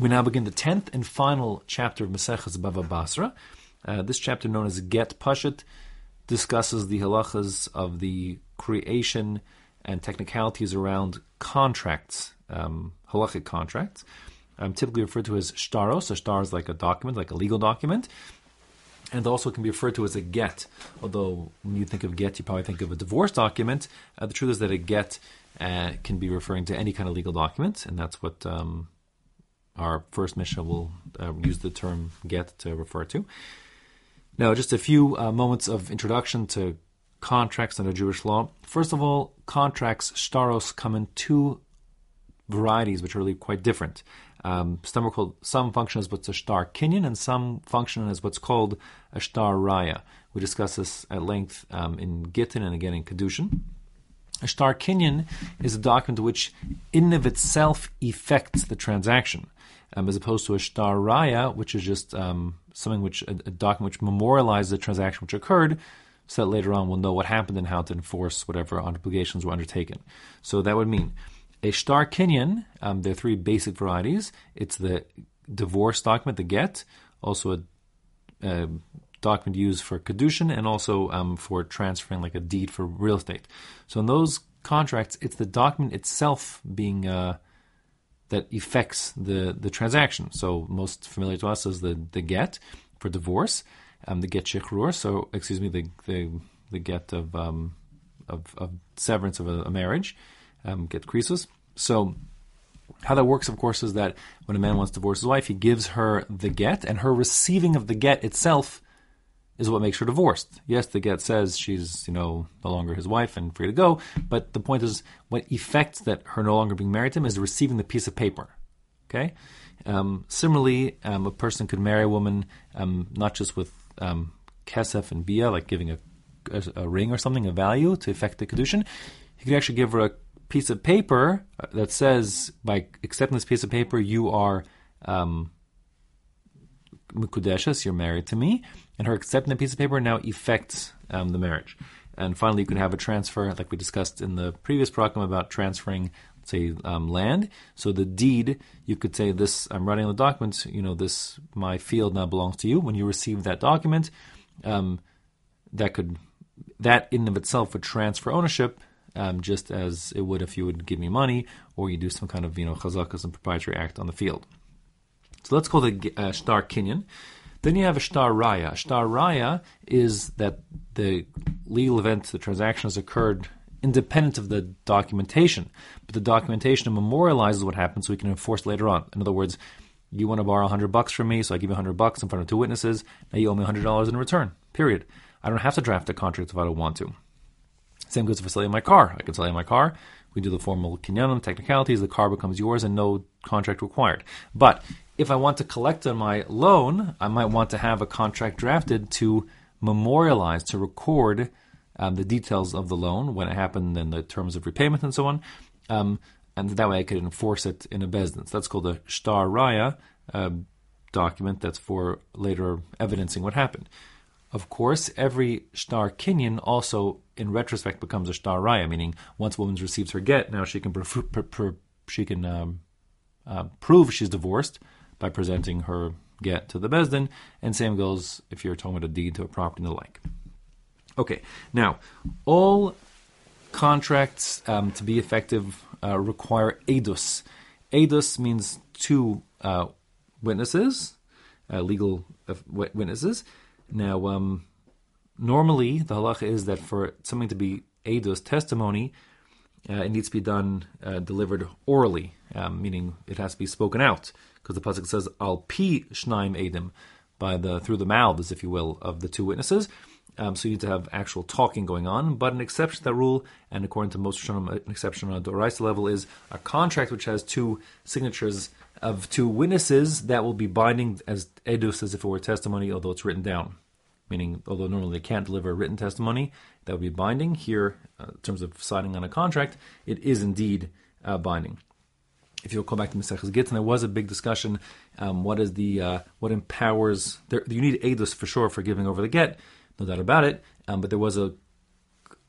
We now begin the tenth and final chapter of Maseches Bava Basra. Uh, this chapter, known as Get Pashut, discusses the halachas of the creation and technicalities around contracts, um, halachic contracts, um, typically referred to as shtaros. A shtar is like a document, like a legal document, and also can be referred to as a get. Although when you think of get, you probably think of a divorce document. Uh, the truth is that a get uh, can be referring to any kind of legal document, and that's what um, our first Mishnah will uh, use the term get to refer to. Now, just a few uh, moments of introduction to contracts under Jewish law. First of all, contracts, shtaros, come in two varieties which are really quite different. Um, some are called some function as what's a shtar kinyan, and some function as what's called a shtar raya. We discuss this at length um, in Gittin and again in Kedushin. A shtar kinyan is a document which, in of itself, effects the transaction, um, as opposed to a shtar raya, which is just um, something which a, a, document which memorializes the transaction which occurred, so that later on we'll know what happened and how to enforce whatever obligations were undertaken. So that would mean a shtar kinyan. Um, there are three basic varieties. It's the divorce document, the get, also a, a document used for kedushin, and also um, for transferring like a deed for real estate. So in those contracts, it's the document itself being uh, that affects the the transaction. So most familiar to us is the the get for divorce, um, the get shichrur. So excuse me, the the the get of um, of, of severance of a, a marriage, um, get krisus. So how that works, of course, is that when a man wants to divorce his wife, he gives her the get, and her receiving of the get itself is what makes her divorced. Yes, the get says she's, you know, no longer his wife and free to go, but the point is what effects that her no longer being married to him is receiving the piece of paper. Okay? Um, similarly, um, a person could marry a woman um, not just with um, kesef and bia, like giving a, a, a, ring or something a value to effect the kedushin. He could actually give her a piece of paper uh, that says, by accepting this piece of paper, you are um, you're married to me, and her accepting the piece of paper now effects um, the marriage. And finally, you can have a transfer, like we discussed in the previous program about transferring, say, um, land. So the deed, you could say, "This I'm writing on the document. You know, this my field now belongs to you." When you receive that document, um, that could that in and of itself would transfer ownership, um, just as it would if you would give me money or you do some kind of you know chazakas and proprietary act on the field. So let's call the uh, shtar kinyan. Then you have a shtar raya. A shtar raya is that the legal event, the transaction has occurred independent of the documentation, but the documentation memorializes what happened so we can enforce later on. In other words, you want to borrow 100 bucks from me, so I give you 100 bucks in front of two witnesses. Now you owe me $100 in return. Period. I don't have to draft a contract if I don't want to. Same goes for selling my car. I can sell you my car. We do the formal kinyanim technicalities. The car becomes yours, and no contract required. But if I want to collect on my loan, I might want to have a contract drafted to memorialize, to record um, the details of the loan, when it happened, and the terms of repayment, and so on. Um, and that way I could enforce it in a. So that's called a shtar raya uh, document that's for later evidencing what happened. Of course, every shtar kinyan also, in retrospect, becomes a shtar raya, meaning once a woman receives her get, now she can she can um, uh, prove she's divorced by presenting her get to the Besdin, and same goes if you're talking about a deed to a property and the like. Okay, now, all contracts um, to be effective uh, require edus. Edus means two uh, witnesses, uh, legal uh, witnesses. Now, um, normally the halacha is that for something to be edus testimony, uh, it needs to be done uh, delivered orally, um, meaning it has to be spoken out because the pasuk says al pi shnaim edim by the through the mouths, if you will, of the two witnesses. Um, so you need to have actual talking going on. But an exception to that rule, and according to most Rishonim, an exception on a Doraisa level, is a contract which has two signatures of two witnesses that will be binding as edus as if it were testimony, although it's written down. Meaning, although normally they can't deliver written testimony, that would be binding. Here, uh, in terms of signing on a contract, it is indeed uh, binding if you'll come back to Maseches Gittin, there was a big discussion. Um, what is the uh, what empowers? There, you need edus for sure for giving over the get, no doubt about it. Um, but there was a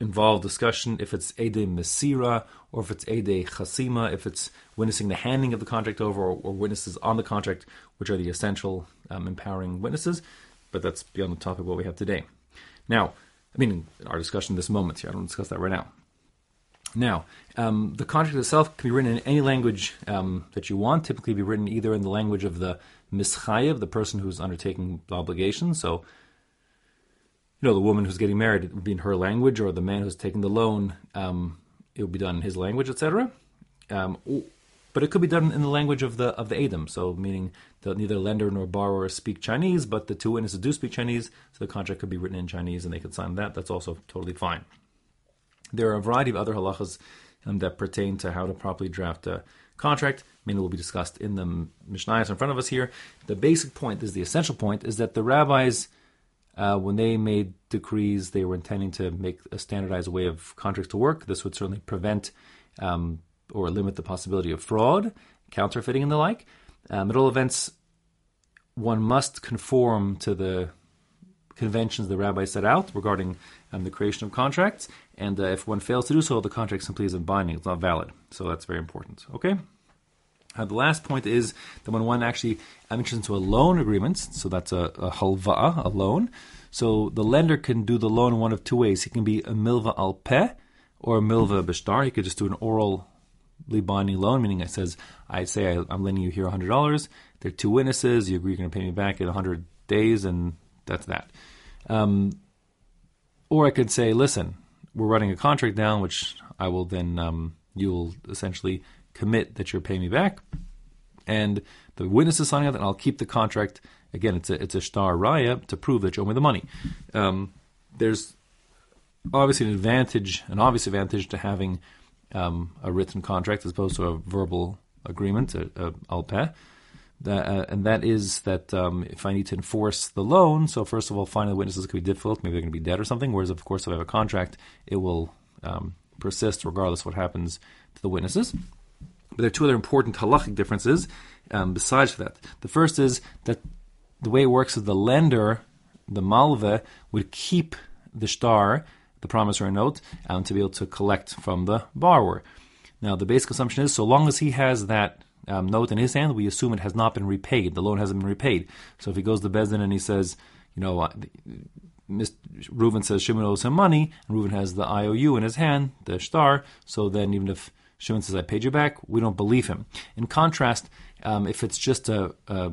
involved discussion if it's Ede Mesira or if it's Ede Chasima, if it's witnessing the handing of the contract over or, or witnesses on the contract, which are the essential um, empowering witnesses. But that's beyond the topic of what we have today. Now, I mean, our discussion this moment here, I don't discuss that right now. Now, um, the contract itself can be written in any language um, that you want. Typically, be written either in the language of the mischayev, the person who's undertaking the obligation. So, you know, the woman who's getting married, it would be in her language, or the man who's taking the loan, um, it would be done in his language, etc. Um, but it could be done in the language of the of the edim, so meaning that neither lender nor borrower speak Chinese, but the two witnesses do speak Chinese, so the contract could be written in Chinese, and they could sign that. That's also totally fine. There are a variety of other halachas um, that pertain to how to properly draft a contract. Many will be discussed in the Mishnayos in front of us here. The basic point, is the essential point, is that the rabbis, uh, when they made decrees, they were intending to make a standardized way of contracts to work. This would certainly prevent um, or limit the possibility of fraud, counterfeiting, and the like. Um, at all events, one must conform to the conventions the rabbi set out regarding um, the creation of contracts, and uh, if one fails to do so, the contract simply isn't binding; it's not valid. So that's very important. Okay. Uh, the last point is that when one actually enters into a loan agreement, so that's a, a halva, a loan, so the lender can do the loan one of two ways. He can be a milva al peh or a milva bishtar. He could just do an orally binding loan, meaning it says, I say I, am lending you here $100. There are two witnesses. You agree you're going to pay me back in 100 days, and that's that. Um, or I could say, listen, we're running a contract down, which I will then, um, you'll essentially commit that you're paying me back. And the witness is signing up, and I'll keep the contract. Again, it's a it's a shtar raya to prove that you owe me the money. Um, there's obviously an advantage, an obvious advantage to having um, a written contract as opposed to a verbal agreement, a, a alpeh. That, uh, and that is that um, if I need to enforce the loan, so first of all, finding the witnesses could be difficult. Maybe they're going to be dead or something. Whereas, of course, if I have a contract, it will um, persist regardless of what happens to the witnesses. But there are two other important halachic differences um, besides that. The first is that the way it works is the lender, the malve, would keep the star, the promissory note, um, to be able to collect from the borrower. Now, the basic assumption is so long as he has that um, note in his hand, we assume it has not been repaid. The loan hasn't been repaid. So if he goes to Bezdin and he says, you know, uh, Mr. Reuven says Shimon owes him money, and Reuven has the IOU in his hand, the star. So then, even if Shimon says I paid you back, we don't believe him. In contrast, um, if it's just a, a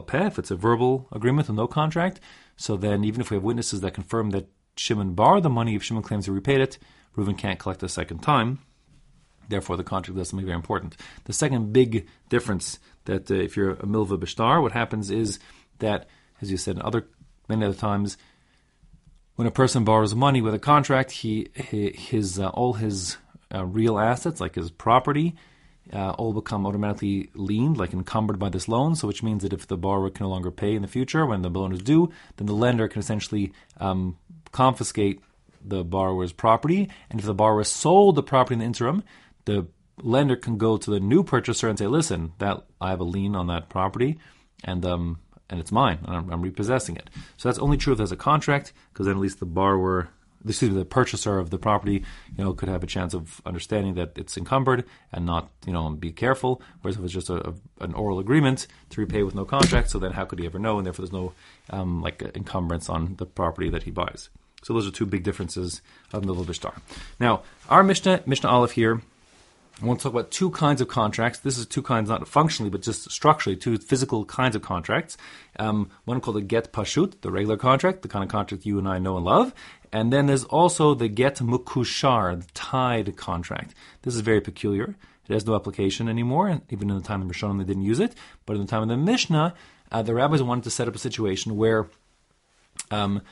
peh, if it's a verbal agreement with no contract, so then even if we have witnesses that confirm that Shimon borrowed the money, if Shimon claims he repaid it, Reuven can't collect a second time. Therefore, the contract does something very important. The second big difference that uh, if you're a milva bishtar, what happens is that, as you said in other many other times, when a person borrows money with a contract, he, his uh, all his uh, real assets, like his property, uh, all become automatically liened, like encumbered by this loan. So, which means that if the borrower can no longer pay in the future when the loan is due, then the lender can essentially um, confiscate the borrower's property. And if the borrower sold the property in the interim, the lender can go to the new purchaser and say, "Listen, that I have a lien on that property, and um, and it's mine, and I'm, I'm repossessing it." So that's only true if there's a contract, because then at least the borrower, excuse me, the purchaser of the property, you know, could have a chance of understanding that it's encumbered and not, you know, be careful. Whereas if it's just a, a, an oral agreement to repay with no contract, so then how could he ever know? And therefore, there's no um, like encumbrance on the property that he buys. So those are two big differences of the Bishtar. Now, our Mishnah, Mishnah Aleph here I want to talk about two kinds of contracts. This is two kinds, not functionally, but just structurally, two physical kinds of contracts. Um, one called a get pashut, the regular contract, the kind of contract you and I know and love. And then there's also the get mukushar, the tied contract. This is very peculiar. It has no application anymore, and even in the time of Rishonim they didn't use it. But in the time of the Mishnah, uh, the rabbis wanted to set up a situation where um,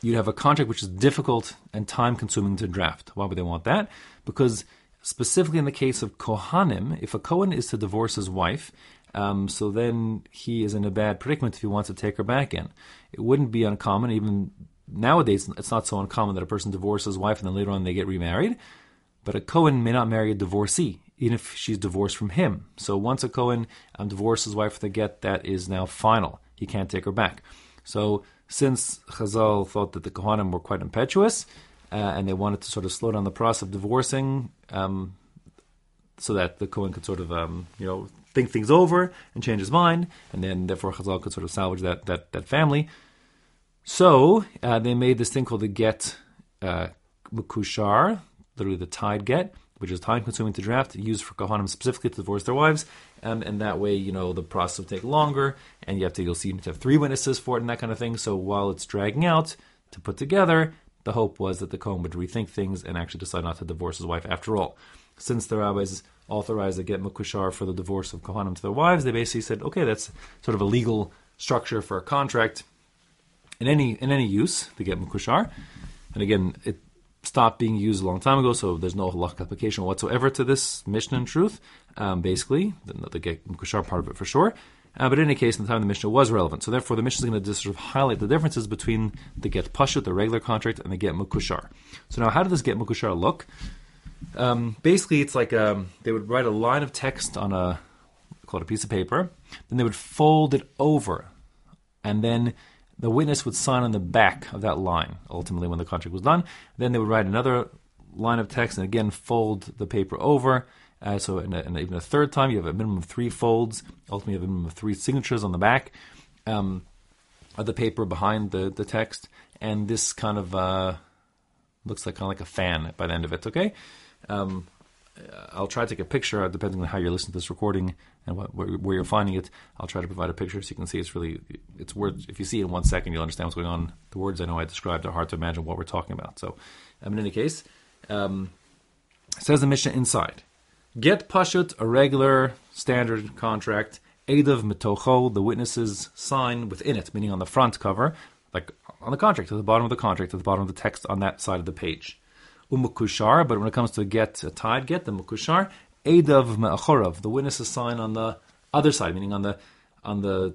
you'd have a contract which is difficult and time consuming to draft. Why would they want that? Because specifically in the case of Kohanim, if a Kohen is to divorce his wife, um, so then he is in a bad predicament if he wants to take her back in. It wouldn't be uncommon, even nowadays, it's not so uncommon that a person divorces his wife and then later on they get remarried. But a Kohen may not marry a divorcee, even if she's divorced from him. So once a Kohen um, divorces his wife with a get, that is now final. He can't take her back. So since Chazal thought that the Kohanim were quite impetuous, uh, and they wanted to sort of slow down the process of divorcing, um, so that the Kohen could sort of um, you know think things over and change his mind, and then therefore Chazal could sort of salvage that that that family. So uh, they made this thing called the get uh, mukushar, literally the tied get, which is time consuming to draft, used for Kohanim specifically to divorce their wives. Um, and that way, you know, the process will take longer, and you have to, you'll see, you need to have three witnesses for it and that kind of thing. So while it's dragging out to put together, the hope was that the Kohen would rethink things and actually decide not to divorce his wife after all. Since the rabbis authorized the get mukushar for the divorce of Kohanim to their wives, they basically said, okay, that's sort of a legal structure for a contract in any in any use, the get mukushar. And again, it stopped being used a long time ago, so there's no halakha application whatsoever to this Mishnah in truth. Um, basically, the, the get mukushar part of it for sure. Uh, but in any case, in the time the Mishnah was relevant. So therefore, the Mishnah is going to just sort of highlight the differences between the get pashut, the regular contract, and the get mukushar. So now, how did this get mukushar look? Um, basically, it's like um, they would write a line of text on a called a piece of paper, then they would fold it over, and then the witness would sign on the back of that line, ultimately, when the contract was done. Then they would write another line of text and again fold the paper over. Uh, so, in, a, in even a third time, you have a minimum of three folds. Ultimately, you have a minimum of three signatures on the back um, of the paper behind the, the text. And this kind of uh, looks like kind of like a fan by the end of it, okay? Um, I'll try to take a picture, depending on how you're listening to this recording and what, where, where, you're finding it. I'll try to provide a picture so you can see it's really it's words. If you see it in one second, you'll understand what's going on. The words I know I described are hard to imagine what we're talking about. So, um, in any case, um, says the Mishnah inside. Get pashut a regular standard contract. Edav mitocho the witnesses sign within it, meaning on the front cover, like on the contract, at the bottom of the contract, at the bottom of the text on that side of the page. Umukushar, but when it comes to get a tied get, the mukushar, Edav me'achorav, the witnesses sign on the other side, meaning on the on the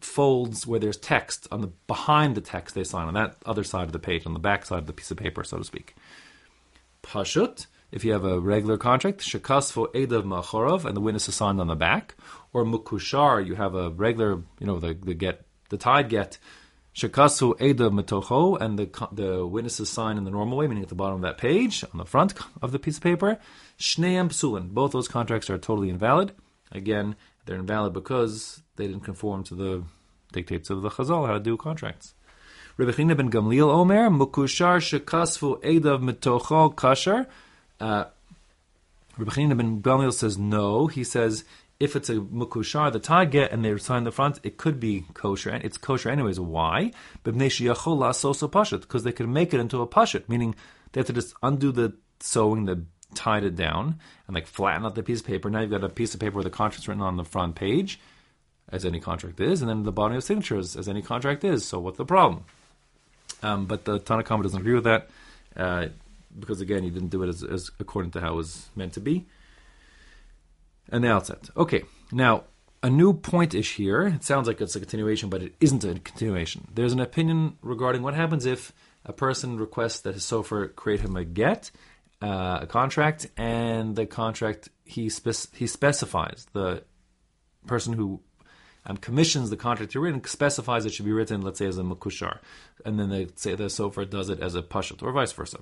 folds where there's text on the behind the text they sign on that other side of the page, on the back side of the piece of paper, so to speak. Pashut, if you have a regular contract, shekasfo edav ma'achorav, and the witness is signed on the back, or mukushar, you have a regular, you know, the, the get the tied get Shakasu Eda Metocho, and the the witnesses sign in the normal way, meaning at the bottom of that page, on the front of the piece of paper. Shneim Psulin. Both those contracts are totally invalid. Again, they're invalid because they didn't conform to the dictates of the Chazal how to do contracts. Rebbe ben Gamliel Omer, Mukushar Shekasfu Edav Metocho Kasher. Uh, Rebbe ben Gamliel says no. He says if it's a mukushar, the taget, and they sign the front, it could be kosher, and it's kosher anyways. Why? Because they could make it into a pashut, meaning they have to just undo the sewing that tied it down and like flatten out the piece of paper. Now you've got a piece of paper with the contract written on the front page, as any contract is, and then the bottom of signatures, as any contract is. So what's the problem? Um, but the Tanakhama doesn't agree with that uh, because again, he didn't do it as, as according to how it was meant to be and the outset. Okay, now a new point is here. It sounds like it's a continuation, but it isn't a continuation. There's an opinion regarding what happens if a person requests that his sofer create him a get, uh, a contract, and the contract he spec- he specifies the person who um, commissions the contract to written specifies it should be written, let's say, as a makushar, and then they say the sofer does it as a pashut, or vice versa.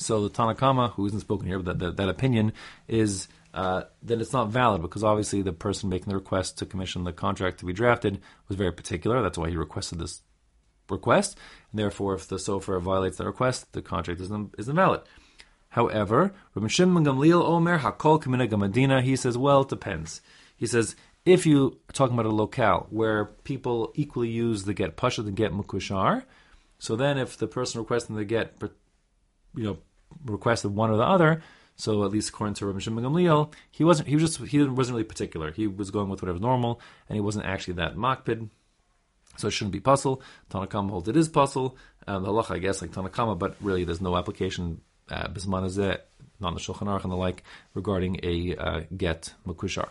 So the Tanakama, who isn't spoken here, but that, that, that opinion is uh, then it's not valid because obviously the person making the request to commission the contract to be drafted was very particular. That's why he requested this request. And therefore, if the sofer violates that request, the contract isn't, isn't valid. However, Rabbi Shimon Gamliel Omer Hakol Kamina Gamadina, he says, well, it depends. He says, if you are talking about a locale where people equally use the get pasha and get mukushar, so then if the person requesting the get, you know, requested one or the other, so at least according to Rabbi Shimon Gamliel, he wasn't. He was just. He wasn't really particular. He was going with whatever's normal, and he wasn't actually that makpid. So it shouldn't be pasul. Tanakama holds it is pasul. Um, the halacha, I guess, like Tanakama, but really there's no application uh, bismanazeh, not the Shulchan Aruch and the like regarding a uh, get makushar.